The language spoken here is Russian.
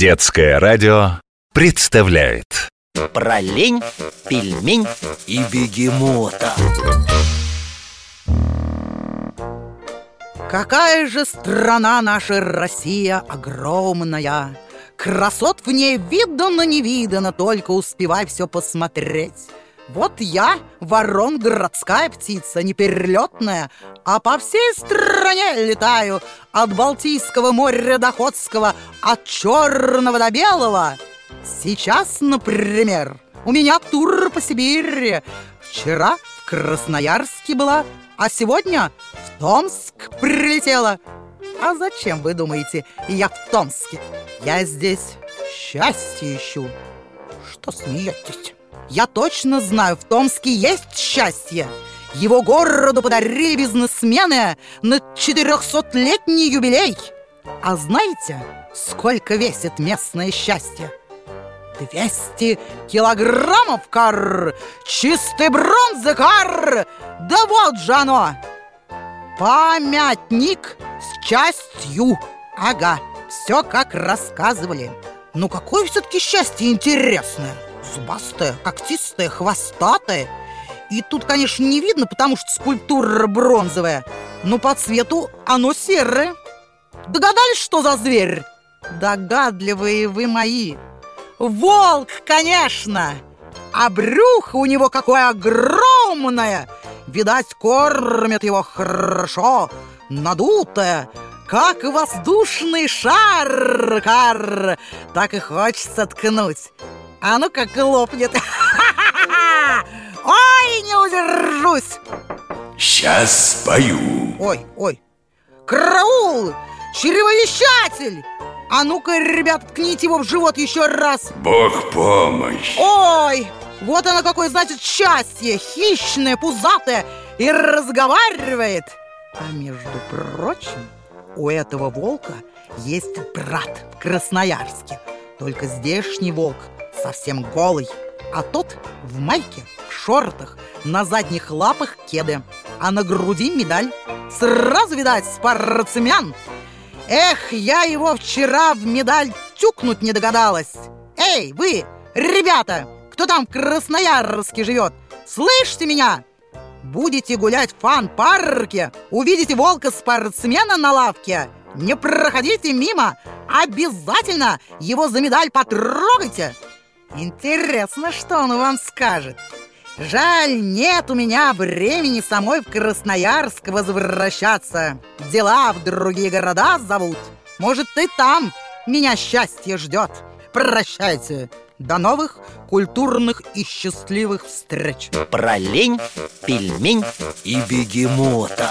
Детское радио представляет. Про лень, пельмень и бегемота. Какая же страна наша Россия огромная. Красот в ней видано не видано Только успевай все посмотреть вот я, ворон городская птица, не перелетная, а по всей стране летаю, от Балтийского моря до Охотского, от черного до белого. Сейчас, например, у меня тур по Сибири. Вчера в Красноярске была, а сегодня в Томск прилетела. А зачем, вы думаете, я в Томске? Я здесь счастье ищу. Что смеетесь? Я точно знаю, в Томске есть счастье. Его городу подарили бизнесмены на 400-летний юбилей. А знаете, сколько весит местное счастье? 200 килограммов кар, чистый бронзы кар. Да вот же оно! Памятник с частью. Ага, все как рассказывали. Ну какое все-таки счастье интересное зубастая, когтистая, хвостатая. И тут, конечно, не видно, потому что скульптура бронзовая, но по цвету оно серое. Догадались, что за зверь? Догадливые вы мои. Волк, конечно! А брюхо у него какое огромное! Видать, кормят его хорошо, надутое, как воздушный шар, кар, так и хочется ткнуть. А ну как лопнет. Ой, не удержусь. Сейчас спою. Ой, ой. Караул! Чревовещатель! А ну-ка, ребят, ткните его в живот еще раз. Бог помощь. Ой, вот оно какое, значит, счастье. Хищное, пузатое и разговаривает. А между прочим, у этого волка есть брат в Красноярске. Только здешний волк совсем голый, а тот в майке, в шортах, на задних лапах кеды, а на груди медаль. Сразу, видать, спортсмен. Эх, я его вчера в медаль тюкнуть не догадалась. Эй, вы, ребята, кто там в Красноярске живет, слышите меня? Будете гулять в фан-парке, увидите волка-спортсмена на лавке, не проходите мимо, обязательно его за медаль потрогайте. Интересно, что он вам скажет. Жаль, нет у меня времени самой в Красноярск возвращаться. Дела в другие города зовут. Может, ты там меня счастье ждет. Прощайте. До новых культурных и счастливых встреч. Про лень, пельмень и бегемота